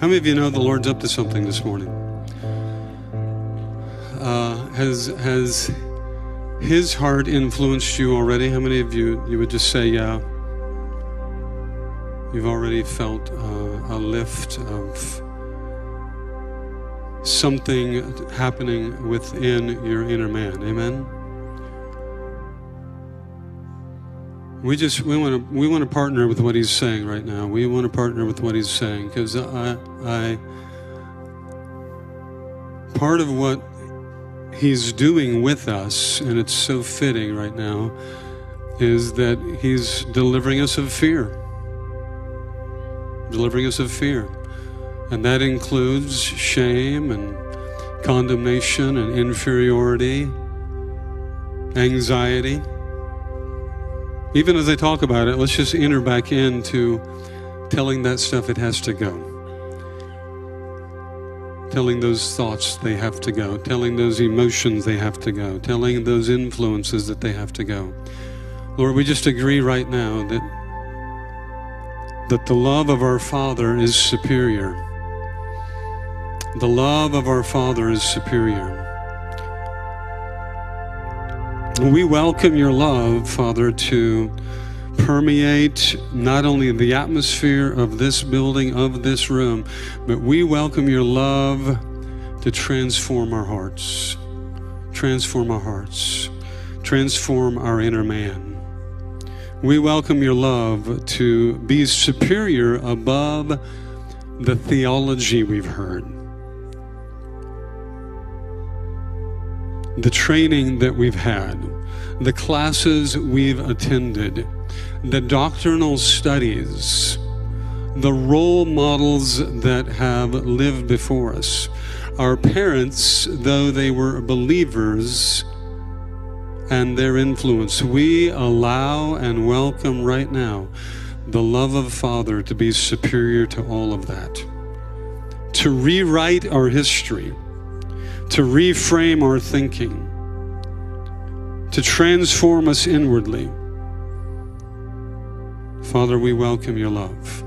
How many of you know the Lord's up to something this morning? Uh, has has His heart influenced you already? How many of you you would just say, "Yeah"? You've already felt uh, a lift of something happening within your inner man. Amen. We just we want to we want to partner with what he's saying right now. We want to partner with what he's saying because I I part of what he's doing with us, and it's so fitting right now, is that he's delivering us of fear. Delivering us of fear. And that includes shame and condemnation and inferiority, anxiety. Even as I talk about it, let's just enter back into telling that stuff it has to go. Telling those thoughts they have to go. Telling those emotions they have to go. Telling those influences that they have to go. Lord, we just agree right now that, that the love of our Father is superior. The love of our Father is superior. We welcome your love, Father, to permeate not only the atmosphere of this building, of this room, but we welcome your love to transform our hearts. Transform our hearts. Transform our inner man. We welcome your love to be superior above the theology we've heard. The training that we've had, the classes we've attended, the doctrinal studies, the role models that have lived before us. Our parents, though they were believers, and their influence, we allow and welcome right now the love of Father to be superior to all of that, to rewrite our history to reframe our thinking, to transform us inwardly. Father, we welcome your love.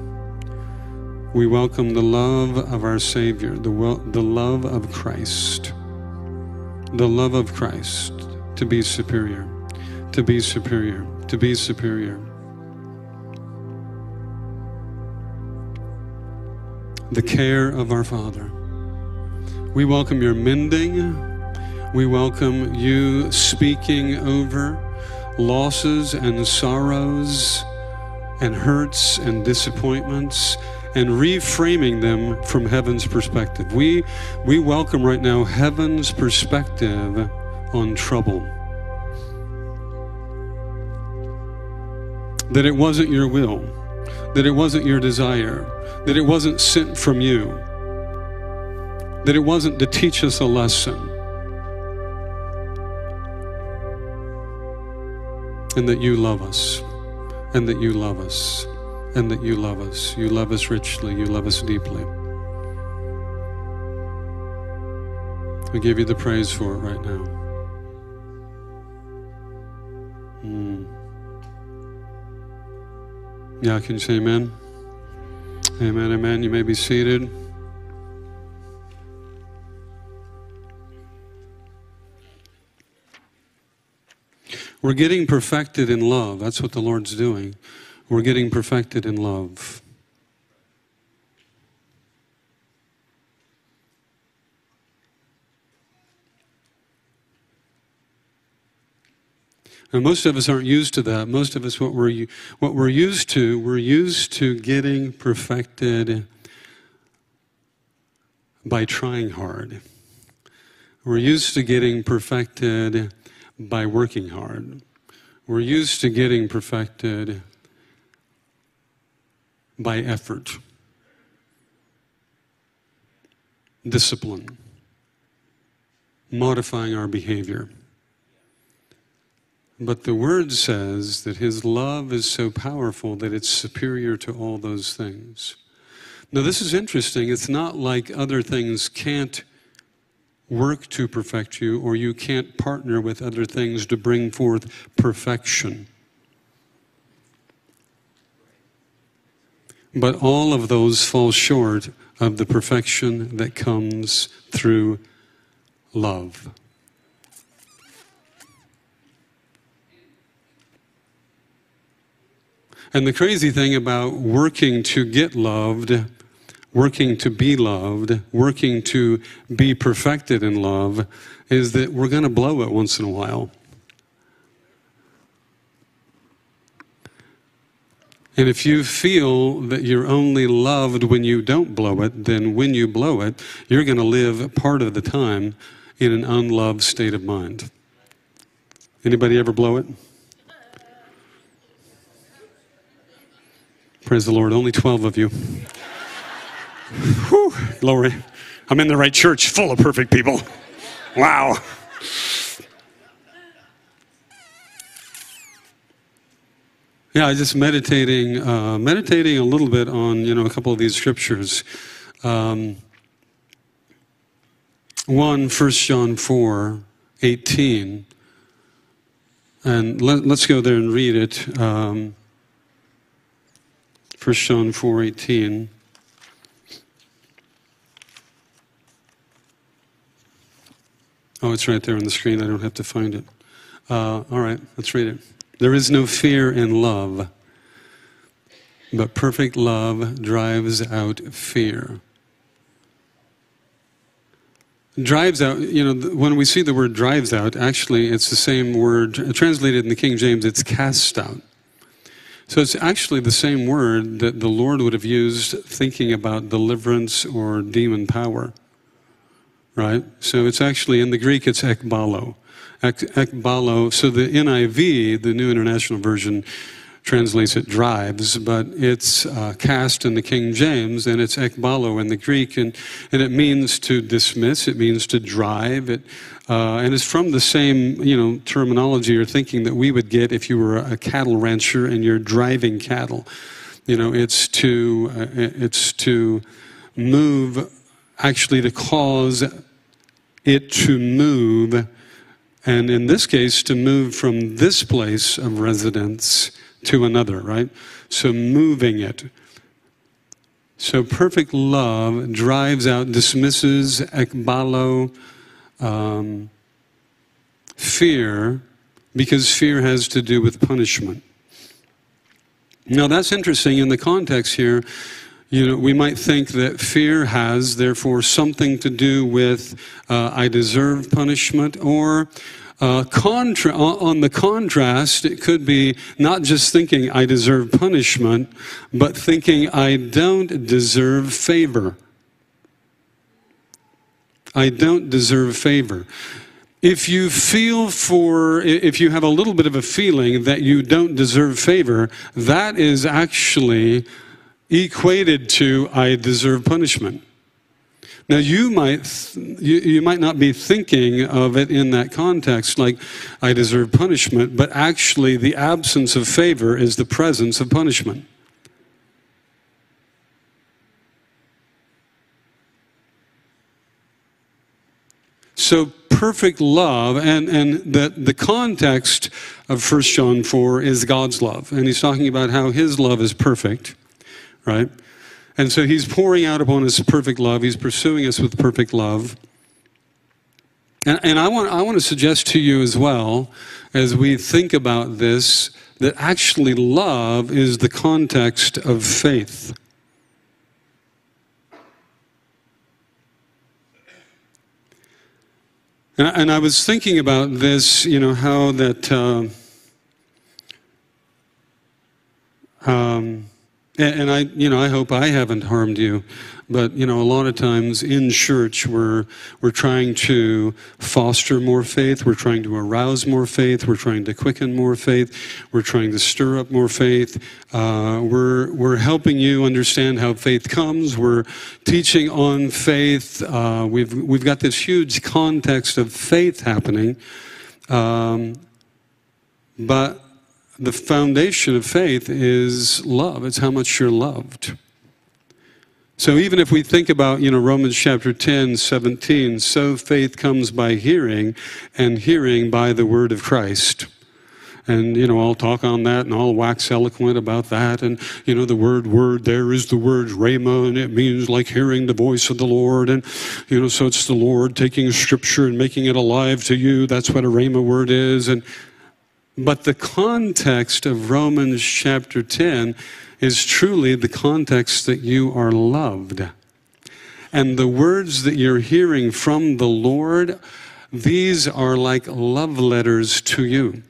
We welcome the love of our Savior, the, the love of Christ, the love of Christ to be superior, to be superior, to be superior. The care of our Father. We welcome your mending. We welcome you speaking over losses and sorrows and hurts and disappointments and reframing them from heaven's perspective. We, we welcome right now heaven's perspective on trouble. That it wasn't your will, that it wasn't your desire, that it wasn't sent from you that it wasn't to teach us a lesson. And that you love us, and that you love us, and that you love us. You love us richly, you love us deeply. We give you the praise for it right now. Mm. Yeah, can you say amen? Amen, amen. You may be seated. We're getting perfected in love. That's what the Lord's doing. We're getting perfected in love. And most of us aren't used to that. Most of us, what we're, what we're used to, we're used to getting perfected by trying hard. We're used to getting perfected by working hard. We're used to getting perfected by effort, discipline, modifying our behavior. But the word says that his love is so powerful that it's superior to all those things. Now, this is interesting. It's not like other things can't work to perfect you, or you can't partner with other things to bring forth perfection. But all of those fall short of the perfection that comes through love. And the crazy thing about working to get loved, working to be loved, working to be perfected in love, is that we're going to blow it once in a while. And if you feel that you're only loved when you don't blow it, then when you blow it, you're going to live part of the time in an unloved state of mind. Anybody ever blow it? Praise the Lord. Only 12 of you. Whew, glory. I'm in the right church full of perfect people. Wow. Yeah, I just meditating, uh, meditating a little bit on you know a couple of these scriptures. Um, one, 1 John 4, 18. And let, us go there and read it. Um, 1 John 4, 18. Oh, it's right there on the screen. I don't have to find it. Uh, all right, let's read it. There is no fear in love, but perfect love drives out fear. Drives out, you know, when we see the word drives out, actually it's the same word, translated in the King James, it's cast out. So it's actually the same word that the Lord would have used thinking about deliverance or demon power. Right? So it's actually, in the Greek, it's ekbalo ekbalo. So the NIV, the New International Version, translates it drives, but it's uh, cast in the King James and it's ekbalo in the Greek, and, and it means to dismiss, it means to drive, it, uh, and it's from the same you know terminology or thinking that we would get if you were a cattle rancher and you're driving cattle. You know, it's to uh, it's to move, actually to cause it to move and in this case, to move from this place of residence to another, right? So moving it. So perfect love drives out, dismisses, ekbalo, um, fear, because fear has to do with punishment. Now that's interesting in the context here. You know, we might think that fear has, therefore, something to do with uh, I deserve punishment, or uh, contra- on the contrast, it could be not just thinking I deserve punishment, but thinking I don't deserve favor. I don't deserve favor. If you feel for, if you have a little bit of a feeling that you don't deserve favor, that is actually equated to I deserve punishment. Now you might you, you might not be thinking of it in that context like I deserve punishment, but actually the absence of favor is the presence of punishment. So perfect love, and, and the, the context of 1 John 4 is God's love. And he's talking about how his love is perfect right? And so he's pouring out upon us perfect love. He's pursuing us with perfect love. And, and I, want, I want to suggest to you as well, as we think about this, that actually love is the context of faith. And, and I was thinking about this, you know, how that. Uh, um, and I, you know, I hope I haven't harmed you, but you know, a lot of times in church we're we're trying to foster more faith, we're trying to arouse more faith, we're trying to quicken more faith, we're trying to stir up more faith. Uh, we're we're helping you understand how faith comes. We're teaching on faith. Uh, we've we've got this huge context of faith happening, um, but the foundation of faith is love. It's how much you're loved. So even if we think about, you know, Romans chapter 10, 17, so faith comes by hearing, and hearing by the word of Christ. and you know I'll talk on that and I'll wax eloquent about that and you know the word word there is the word rhema and it means like hearing the voice of the Lord and you know so it's the Lord taking scripture and making it alive to you that's what a rhema word is and but the context of Romans chapter 10 is truly the context that you are loved. And the words that you're hearing from the Lord these are like love letters to you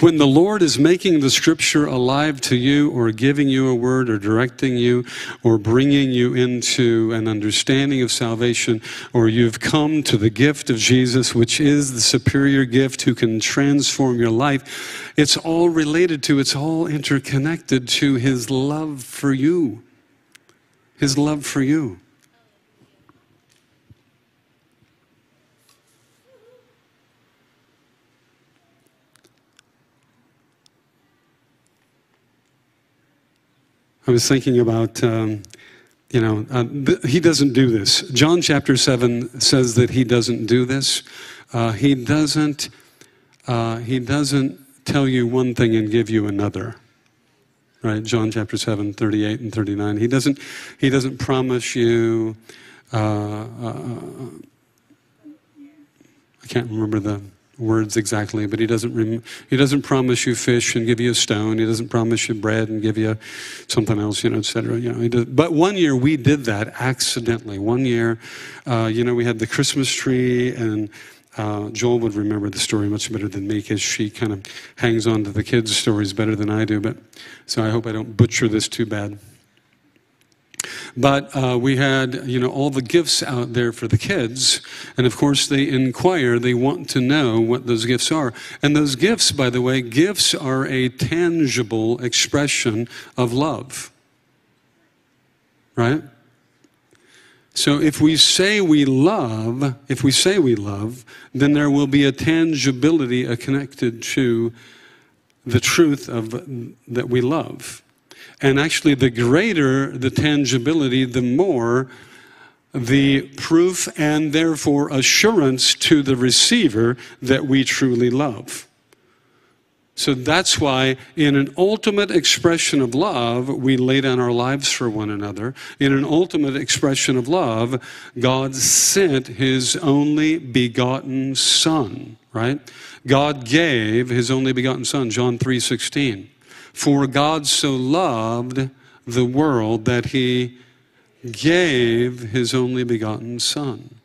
when the Lord is making the scripture alive to you, or giving you a word, or directing you, or bringing you into an understanding of salvation, or you've come to the gift of Jesus, which is the superior gift who can transform your life, it's all related to, it's all interconnected to His love for you. His love for you. I was thinking about, um, you know, uh, th- he doesn't do this. John chapter 7 says that he doesn't do this. Uh, he doesn't, uh, he doesn't tell you one thing and give you another. Right? John chapter 7, 38 and 39. He doesn't, he doesn't promise you, uh, uh, I can't remember the words exactly, but he doesn't, rem- he doesn't promise you fish and give you a stone. He doesn't promise you bread and give you something else, you know, etc. You know, he does, but one year we did that accidentally. One year, uh, you know, we had the Christmas tree and uh, Joel would remember the story much better than me because she kind of hangs on to the kids' stories better than I do. But so I hope I don't butcher this too bad. But uh, we had, you know, all the gifts out there for the kids. And of course, they inquire, they want to know what those gifts are. And those gifts, by the way, gifts are a tangible expression of love. Right? So if we say we love, if we say we love, then there will be a tangibility connected to the truth of that we love. And actually, the greater the tangibility, the more the proof and therefore assurance to the receiver that we truly love. So that's why, in an ultimate expression of love, we lay down our lives for one another. In an ultimate expression of love, God sent His only begotten Son, right? God gave His only begotten Son, John 3 16. For God so loved the world that he gave his only begotten Son.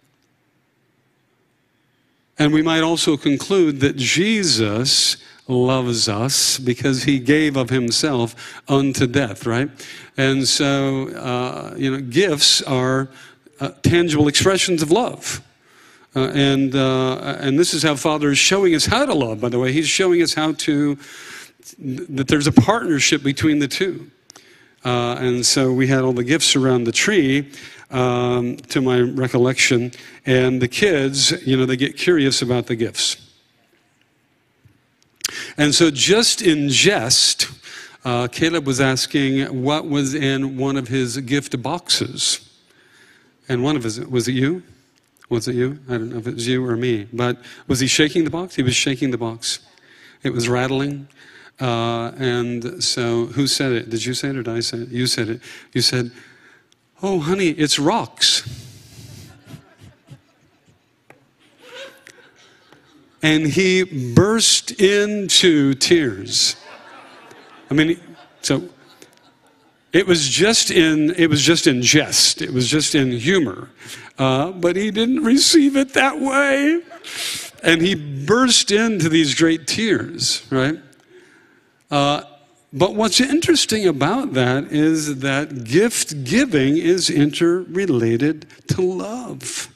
And we might also conclude that Jesus loves us because he gave of himself unto death, right? And so, uh, you know, gifts are uh, tangible expressions of love. Uh, and, uh, and this is how Father is showing us how to love, by the way. He's showing us how to that there's a partnership between the two. Uh, and so we had all the gifts around the tree, um, to my recollection, and the kids, you know, they get curious about the gifts. And so, just in jest, uh, Caleb was asking what was in one of his gift boxes. And one of his, was it you? Was it you? I don't know if it was you or me. But was he shaking the box? He was shaking the box. It was rattling. Uh, and so, who said it? Did you say it or did I say it? You said it. You said, Oh, honey, it's rocks. and he burst into tears. I mean, so it was just in it was just in jest. It was just in humor, uh, but he didn't receive it that way, and he burst into these great tears. Right? Uh, but what's interesting about that is that gift giving is interrelated to love.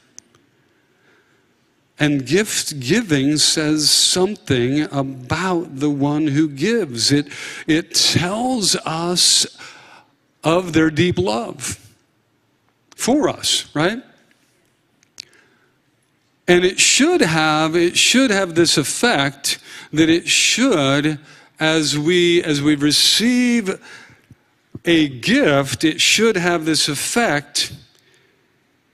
And gift giving says something about the one who gives. It, it tells us of their deep love for us, right? And it should have, it should have this effect that it should as we as we receive a gift, it should have this effect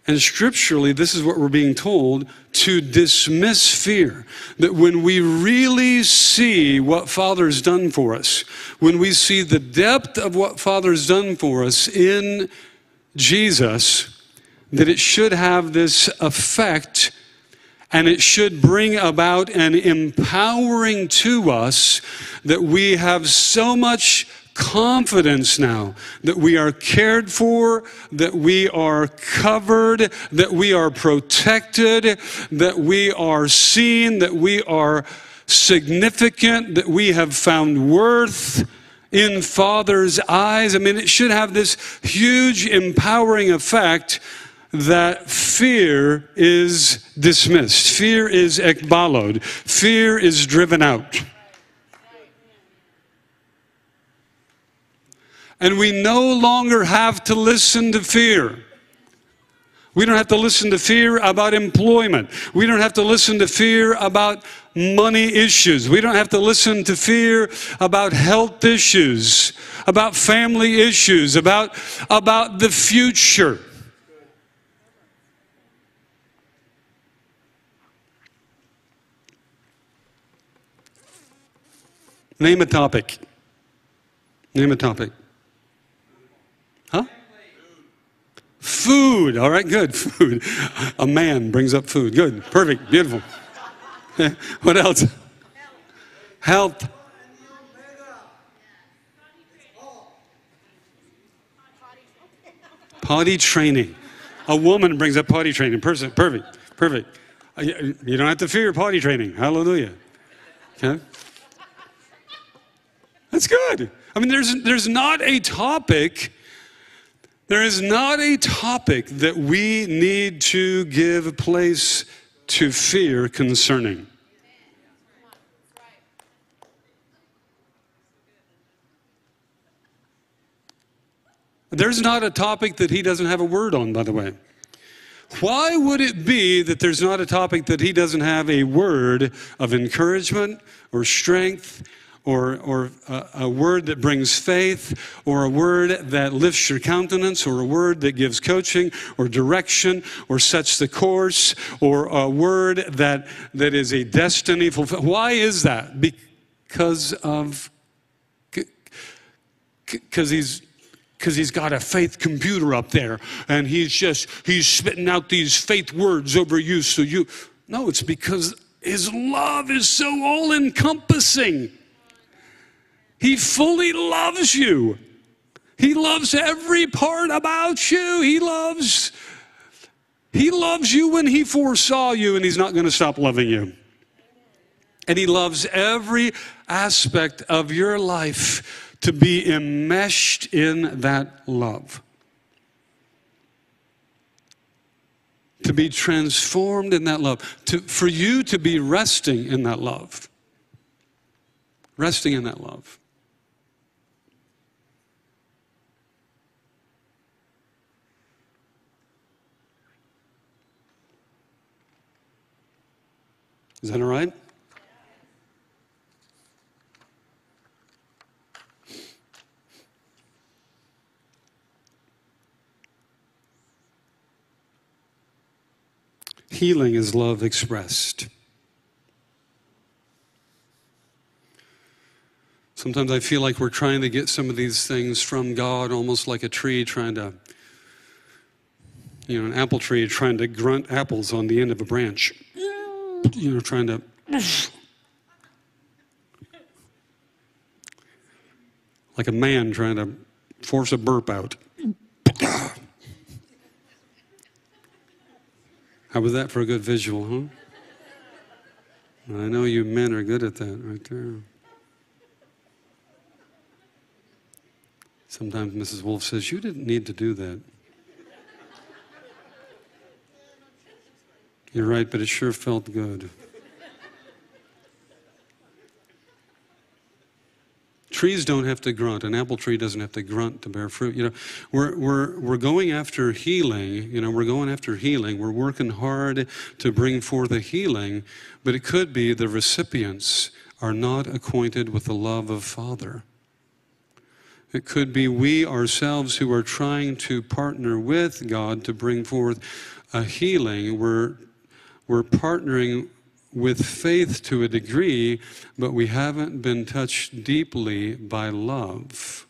And scripturally, this is what we're being told to dismiss fear. That when we really see what Father's done for us, when we see the depth of what Father's done for us in Jesus, that it should have this effect and it should bring about an empowering to us that we have so much confidence now that we are cared for, that we are covered, that we are protected, that we are seen, that we are significant, that we have found worth in Father's eyes. I mean, it should have this huge empowering effect that fear is dismissed, fear is ekbalod, fear is driven out. And we no longer have to listen to fear. We don't have to listen to fear about employment. We don't have to listen to fear about money issues. We don't have to listen to fear about health issues, about family issues, about, about the future. Name a topic. Name a topic. Huh? Food. All right, good. Food. A man brings up food. Good. Perfect. Beautiful. what else? Health. Potty training. A woman brings up potty training. Perfect. Perfect. You don't have to fear potty training. Hallelujah. Okay? That's good. I mean, there's, there's not a topic there is not a topic that we need to give place to fear concerning. There's not a topic that he doesn't have a word on, by the way. Why would it be that there's not a topic that he doesn't have a word of encouragement or strength or, or a, a, word that brings faith, or a word that lifts your countenance, or a word that gives coaching or direction, or sets the course, or a word that, that is a destiny fulfilled. Why is that? Because of because he's because he's got a faith computer up there and he's just he's spitting out these faith words over you so you no it's because his love is so all encompassing he fully loves you. He loves every part about you. He loves He loves you when he foresaw you and he's not going to stop loving you. And he loves every aspect of your life to be enmeshed in that love. To be transformed in that love. To, for you to be resting in that love. Resting in that love. Is that all right? Healing is love expressed. Sometimes I feel like we're trying to get some of these things from God, almost like a tree trying to, you know, an apple tree trying to grunt apples on the end of a branch you know, trying to. like a man trying to force a burp out. How was that for a good visual, huh? I know you men are good at that right there. Sometimes Mrs. Wolfe says, You didn't need to do that. You're right, but it sure felt good. Trees don't have to grunt. An apple tree doesn't have to grunt to bear fruit. You know, we're, we're, we're going after healing. You know, we're going after healing. We're working hard to bring forth a healing, but it could be the recipients are not acquainted with the love of Father. It could be we ourselves who are trying to partner with God to bring forth a healing. We're, we're partnering with faith to a degree, but we haven't been touched deeply by love.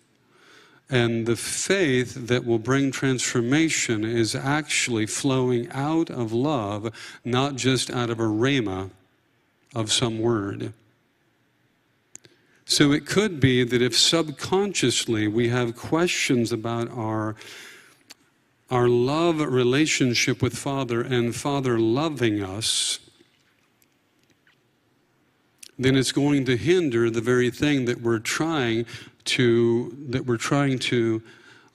And the faith that will bring transformation is actually flowing out of love, not just out of a rhema of some word. So it could be that if subconsciously we have questions about our, our love relationship with Father and Father loving us, then it's going to hinder the very thing that we're trying to that we're trying to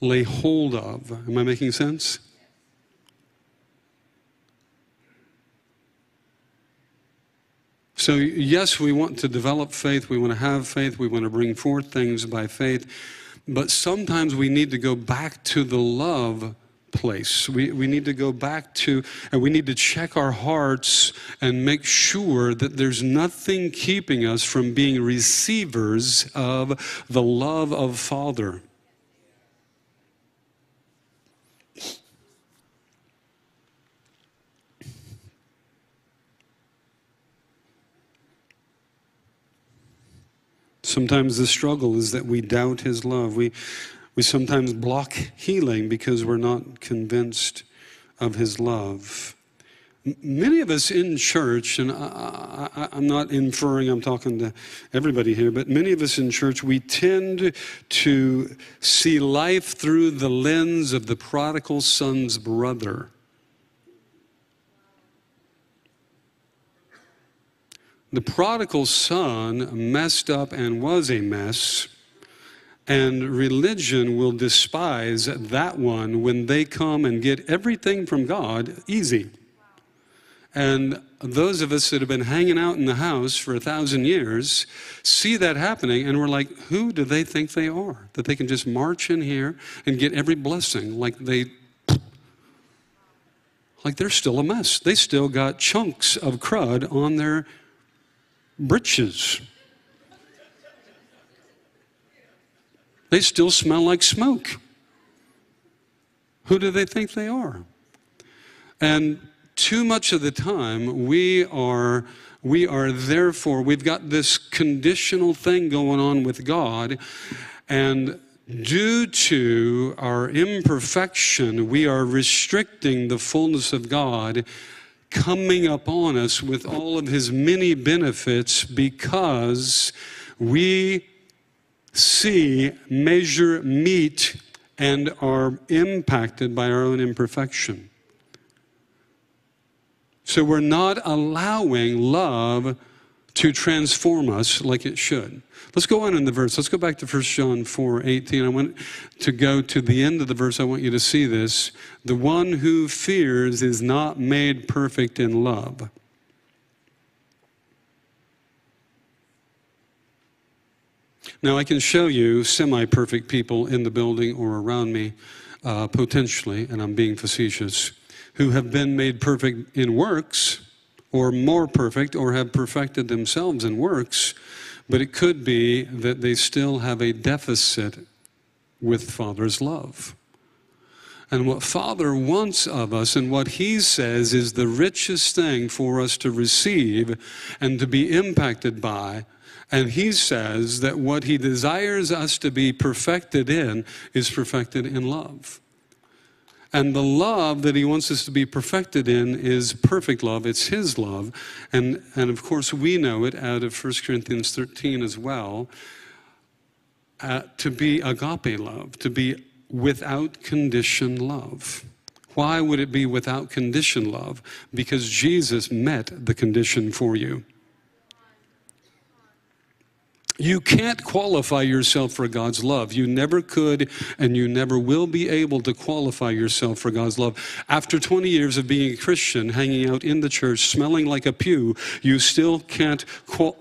lay hold of. Am I making sense? So, yes, we want to develop faith, we want to have faith, we want to bring forth things by faith, but sometimes we need to go back to the love place. We, we need to go back to, and we need to check our hearts and make sure that there's nothing keeping us from being receivers of the love of Father. Sometimes the struggle is that we doubt his love. We, we sometimes block healing because we're not convinced of his love. Many of us in church, and I, am not inferring, I'm talking to everybody here, but many of us in church, we tend to see life through the lens of the prodigal son's brother. The prodigal son messed up and was a mess, and religion will despise that one when they come and get everything from God easy. And those of us that have been hanging out in the house for a thousand years see that happening, and we're like, who do they think they are? That they can just march in here and get every blessing like they. Like they're still a mess. They still got chunks of crud on their britches. They still smell like smoke. Who do they think they are? And too much of the time, we are, we are therefore, we've got this conditional thing going on with God, and due to our imperfection, we are restricting the fullness of God coming upon us with all of his many benefits because we see, measure, meet, and are impacted by our own imperfection. So we're not allowing love to transform us like it should. Let's go on in the verse. Let's go back to 1 John 4 18. I want to go to the end of the verse. I want you to see this. The one who fears is not made perfect in love. Now, I can show you semi perfect people in the building or around me, uh, potentially, and I'm being facetious, who have been made perfect in works or more perfect or have perfected themselves in works, but it could be that they still have a deficit with Father's love. And what Father wants of us and what He says is the richest thing for us to receive and to be impacted by. And He says that what He desires us to be perfected in is perfected in love. And the love that he wants us to be perfected in is perfect love. It's his love. And, and of course, we know it out of 1 Corinthians 13 as well uh, to be agape love, to be without condition love. Why would it be without condition love? Because Jesus met the condition for you. You can't qualify yourself for God's love. You never could, and you never will be able to qualify yourself for God's love. After 20 years of being a Christian, hanging out in the church, smelling like a pew, you still can't qualify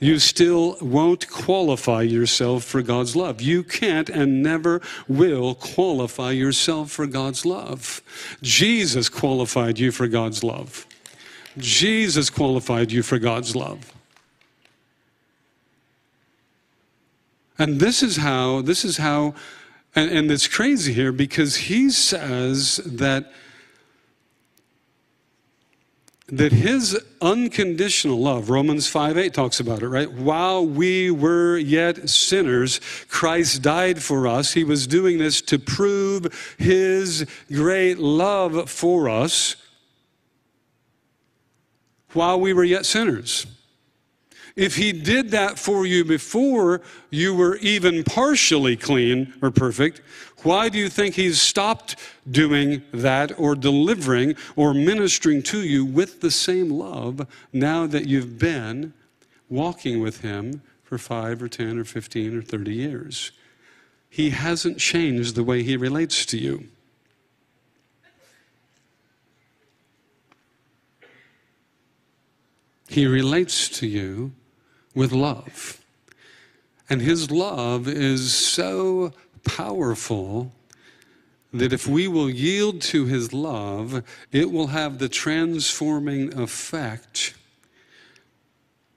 you still won't qualify yourself for God's love. You can't and never will qualify yourself for God's love. Jesus qualified you for God's love. Jesus qualified you for God's love. And this is how, this is how, and, and it's crazy here because he says that that his unconditional love, Romans 5 8 talks about it, right? While we were yet sinners, Christ died for us. He was doing this to prove his great love for us while we were yet sinners. If he did that for you before you were even partially clean or perfect, why do you think he's stopped doing that or delivering or ministering to you with the same love now that you've been walking with him for five or 10 or 15 or 30 years? He hasn't changed the way he relates to you. He relates to you with love. And his love is so powerful that if we will yield to his love, it will have the transforming effect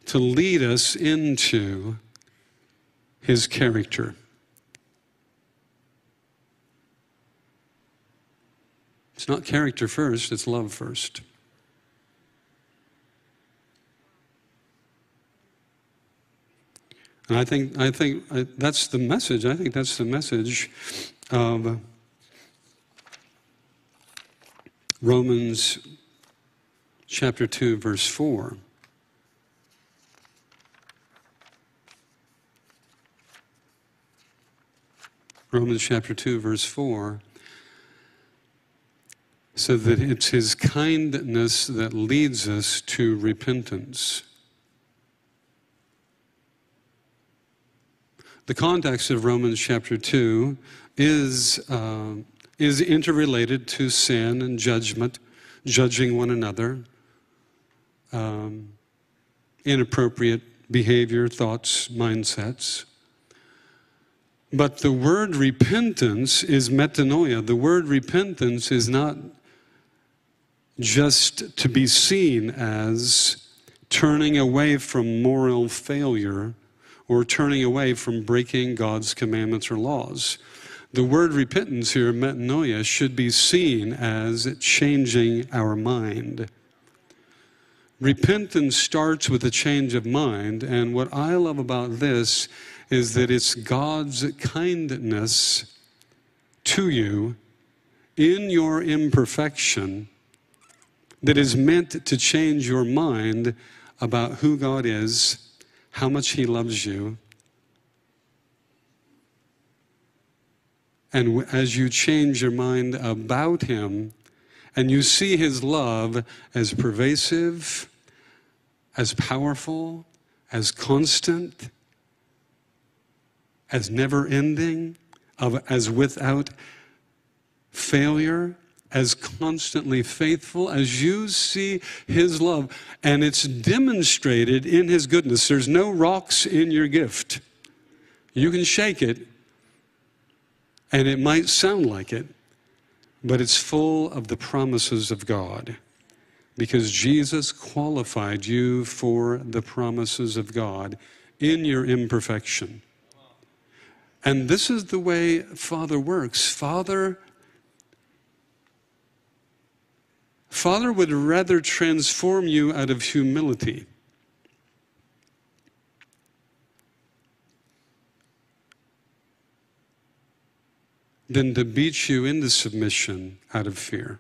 to lead us into his character. It's not character first, it's love first. And I think, I think I, that's the message. I think that's the message of Romans chapter 2, verse 4. Romans chapter 2, verse 4 said that it's his kindness that leads us to repentance. The context of Romans chapter 2 is, uh, is interrelated to sin and judgment, judging one another, um, inappropriate behavior, thoughts, mindsets. But the word repentance is metanoia. The word repentance is not just to be seen as turning away from moral failure or turning away from breaking God's commandments or laws. The word repentance here, metanoia, should be seen as changing our mind. Repentance starts with a change of mind, and what I love about this is that it's God's kindness to you in your imperfection that is meant to change your mind about who God is how much He loves you. And as you change your mind about Him and you see His love as pervasive, as powerful, as constant, as never ending, of, as without failure, as constantly faithful as you see his love. And it's demonstrated in his goodness. There's no rocks in your gift. You can shake it and it might sound like it but it's full of the promises of god because jesus qualified you for the promises of god in your imperfection. And this is the way father works. Father Father would rather transform you out of humility. Than to beat you into submission out of fear,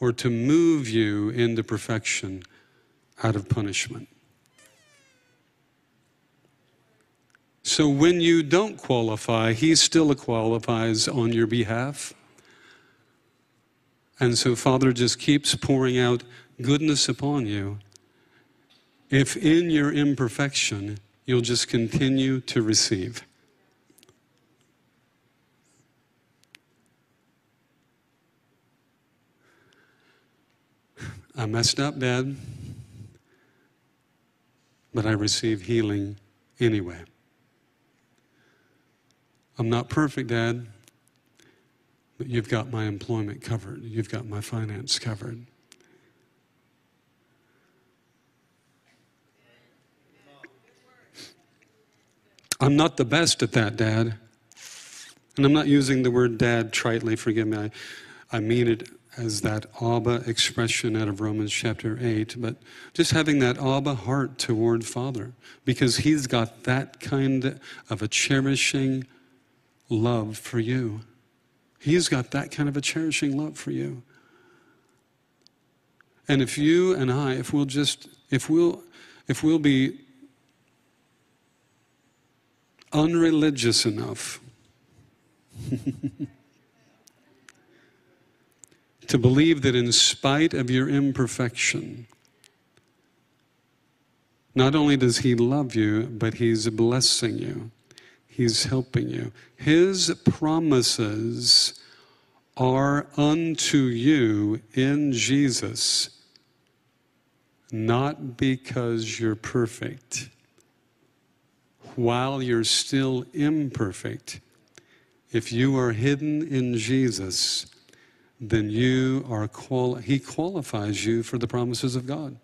or to move you into perfection out of punishment. So when you don't qualify, He still qualifies on your behalf. And so, Father just keeps pouring out goodness upon you. If in your imperfection, you'll just continue to receive. I messed up, Dad, but I receive healing anyway. I'm not perfect, Dad, you've got my employment covered, you've got my finance covered. I'm not the best at that, Dad. And I'm not using the word dad tritely, forgive me. I, I mean it as that Abba expression out of Romans chapter 8, but just having that Abba heart toward Father, because He's got that kind of a cherishing love for you. He's got that kind of a cherishing love for you. And if you and I, if we'll just, if we'll, if we'll be unreligious enough to believe that in spite of your imperfection, not only does He love you, but He's blessing you, He's helping you. His promises are unto you in Jesus, not because you're perfect. While you're still imperfect, if you are hidden in Jesus, then you are he qualifies you for the promises of God.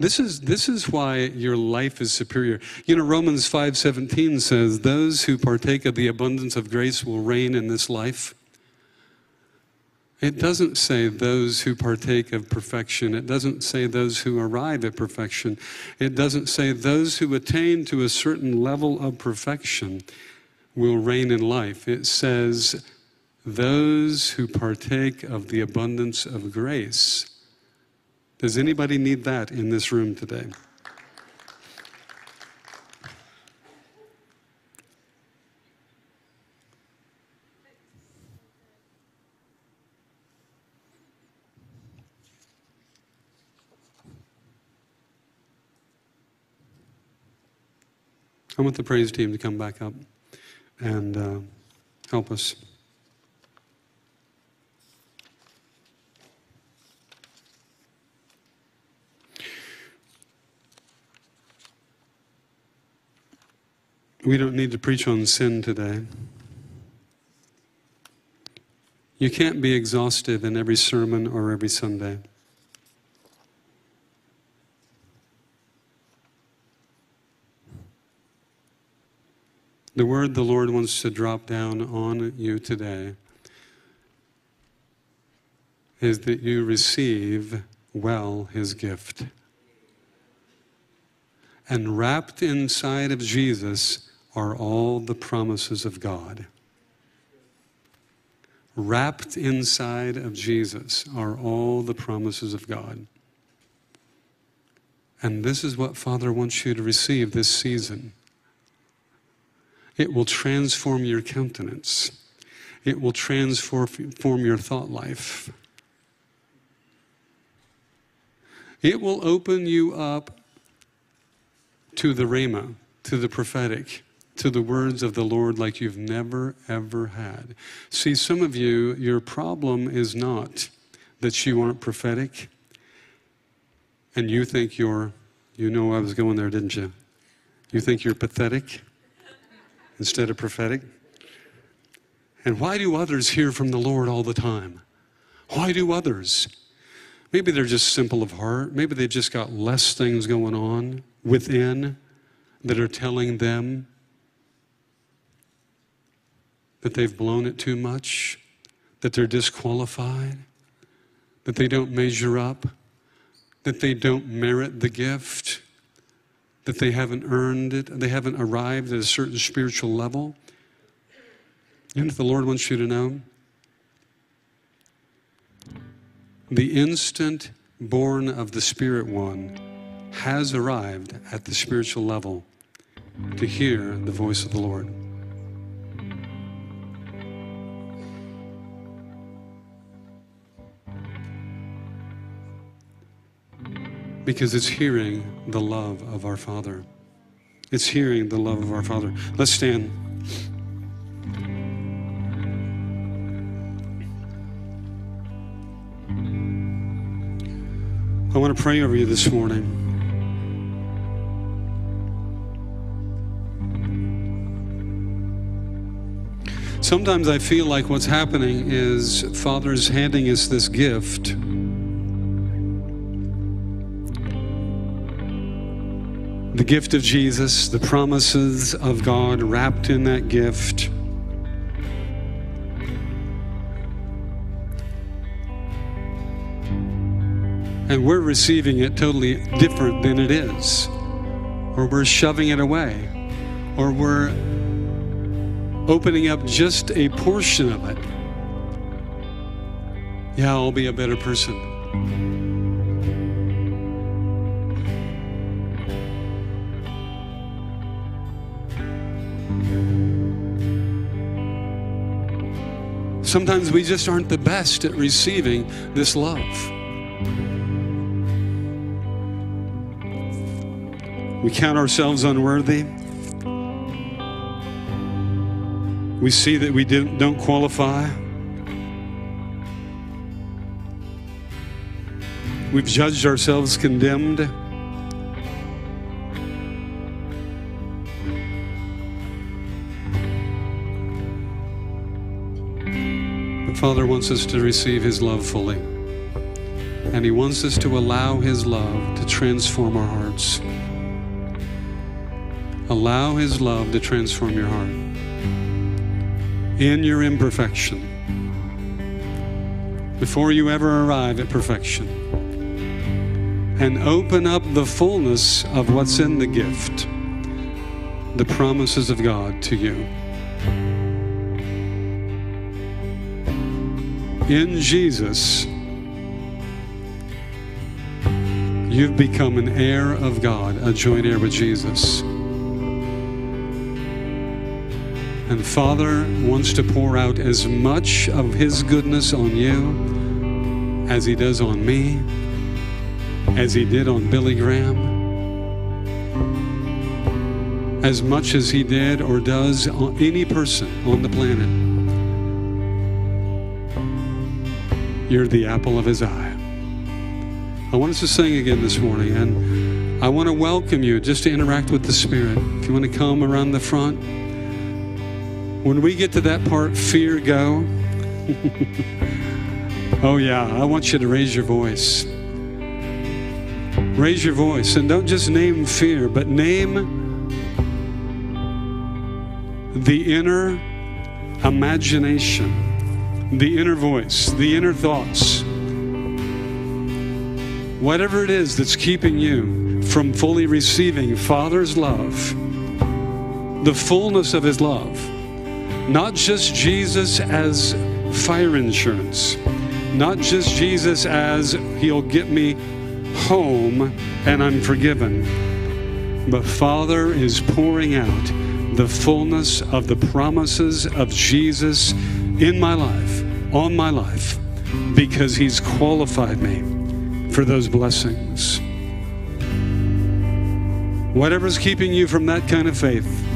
This is, this is why your life is superior. You know, Romans 5:17 says, Those who partake of the abundance of grace will reign in this life. It doesn't say those who partake of perfection. It doesn't say those who arrive at perfection. It doesn't say those who attain to a certain level of perfection will reign in life. It says those who partake of the abundance of grace. Does anybody need that in this room today? I want the praise team to come back up and uh, help us. We don't need to preach on sin today. You can't be exhaustive in every sermon or every Sunday. The word the Lord wants to drop down on you today is that you receive well his gift. And wrapped inside of Jesus are all the promises of God. Wrapped inside of Jesus are all the promises of God. And this is what Father wants you to receive this season. It will transform your countenance. It will transform your thought life. It will open you up to the Rhema, to the prophetic, to the words of the Lord like you've never, ever had. See, some of you, your problem is not that you aren't prophetic and you think you're, you know, I was going there, didn't you? You think you're pathetic instead of prophetic? And why do others hear from the Lord all the time? Why do others? Maybe they're just simple of heart. Maybe they've just got less things going on within that are telling them that they've blown it too much, that they're disqualified, that they don't measure up, that they don't merit the gift, that they haven't earned it, they haven't arrived at a certain spiritual level. And if the Lord wants you to know? The instant born of the Spirit one has arrived at the spiritual level to hear the voice of the Lord. Because it's hearing the love of our Father. It's hearing the love of our Father. Let's stand. I want to pray over you this morning. Sometimes I feel like what's happening is Father's handing us this gift. Gift of Jesus, the promises of God wrapped in that gift. And we're receiving it totally different than it is. Or we're shoving it away. Or we're opening up just a portion of it. Yeah, I'll be a better person. Sometimes we just aren't the best at receiving this love. We count ourselves unworthy. We see that we don't qualify. We've judged ourselves condemned. Father wants us to receive His love fully. And He wants us to allow His love to transform our hearts. Allow His love to transform your heart in your imperfection before you ever arrive at perfection. And open up the fullness of what's in the gift, the promises of God to you. In Jesus, you've become an heir of God, a joint heir with Jesus. And Father wants to pour out as much of His goodness on you as He does on me, as He did on Billy Graham, as much as He did or does on any person on the planet. You're the apple of His eye. I want us to sing again this morning, and I want to welcome you just to interact with the Spirit. If you want to come around the front, when we get to that part, fear go. oh, yeah, I want you to raise your voice. Raise your voice and don't just name fear, but name the inner imagination, the inner voice, the inner thoughts. Whatever it is that's keeping you from fully receiving Father's love, the fullness of His love not just Jesus as fire insurance, not just Jesus as He'll get me home and I'm forgiven, but Father is pouring out the fullness of the promises of Jesus in my life, on my life, because He's qualified me for those blessings. Whatever's keeping you from that kind of faith.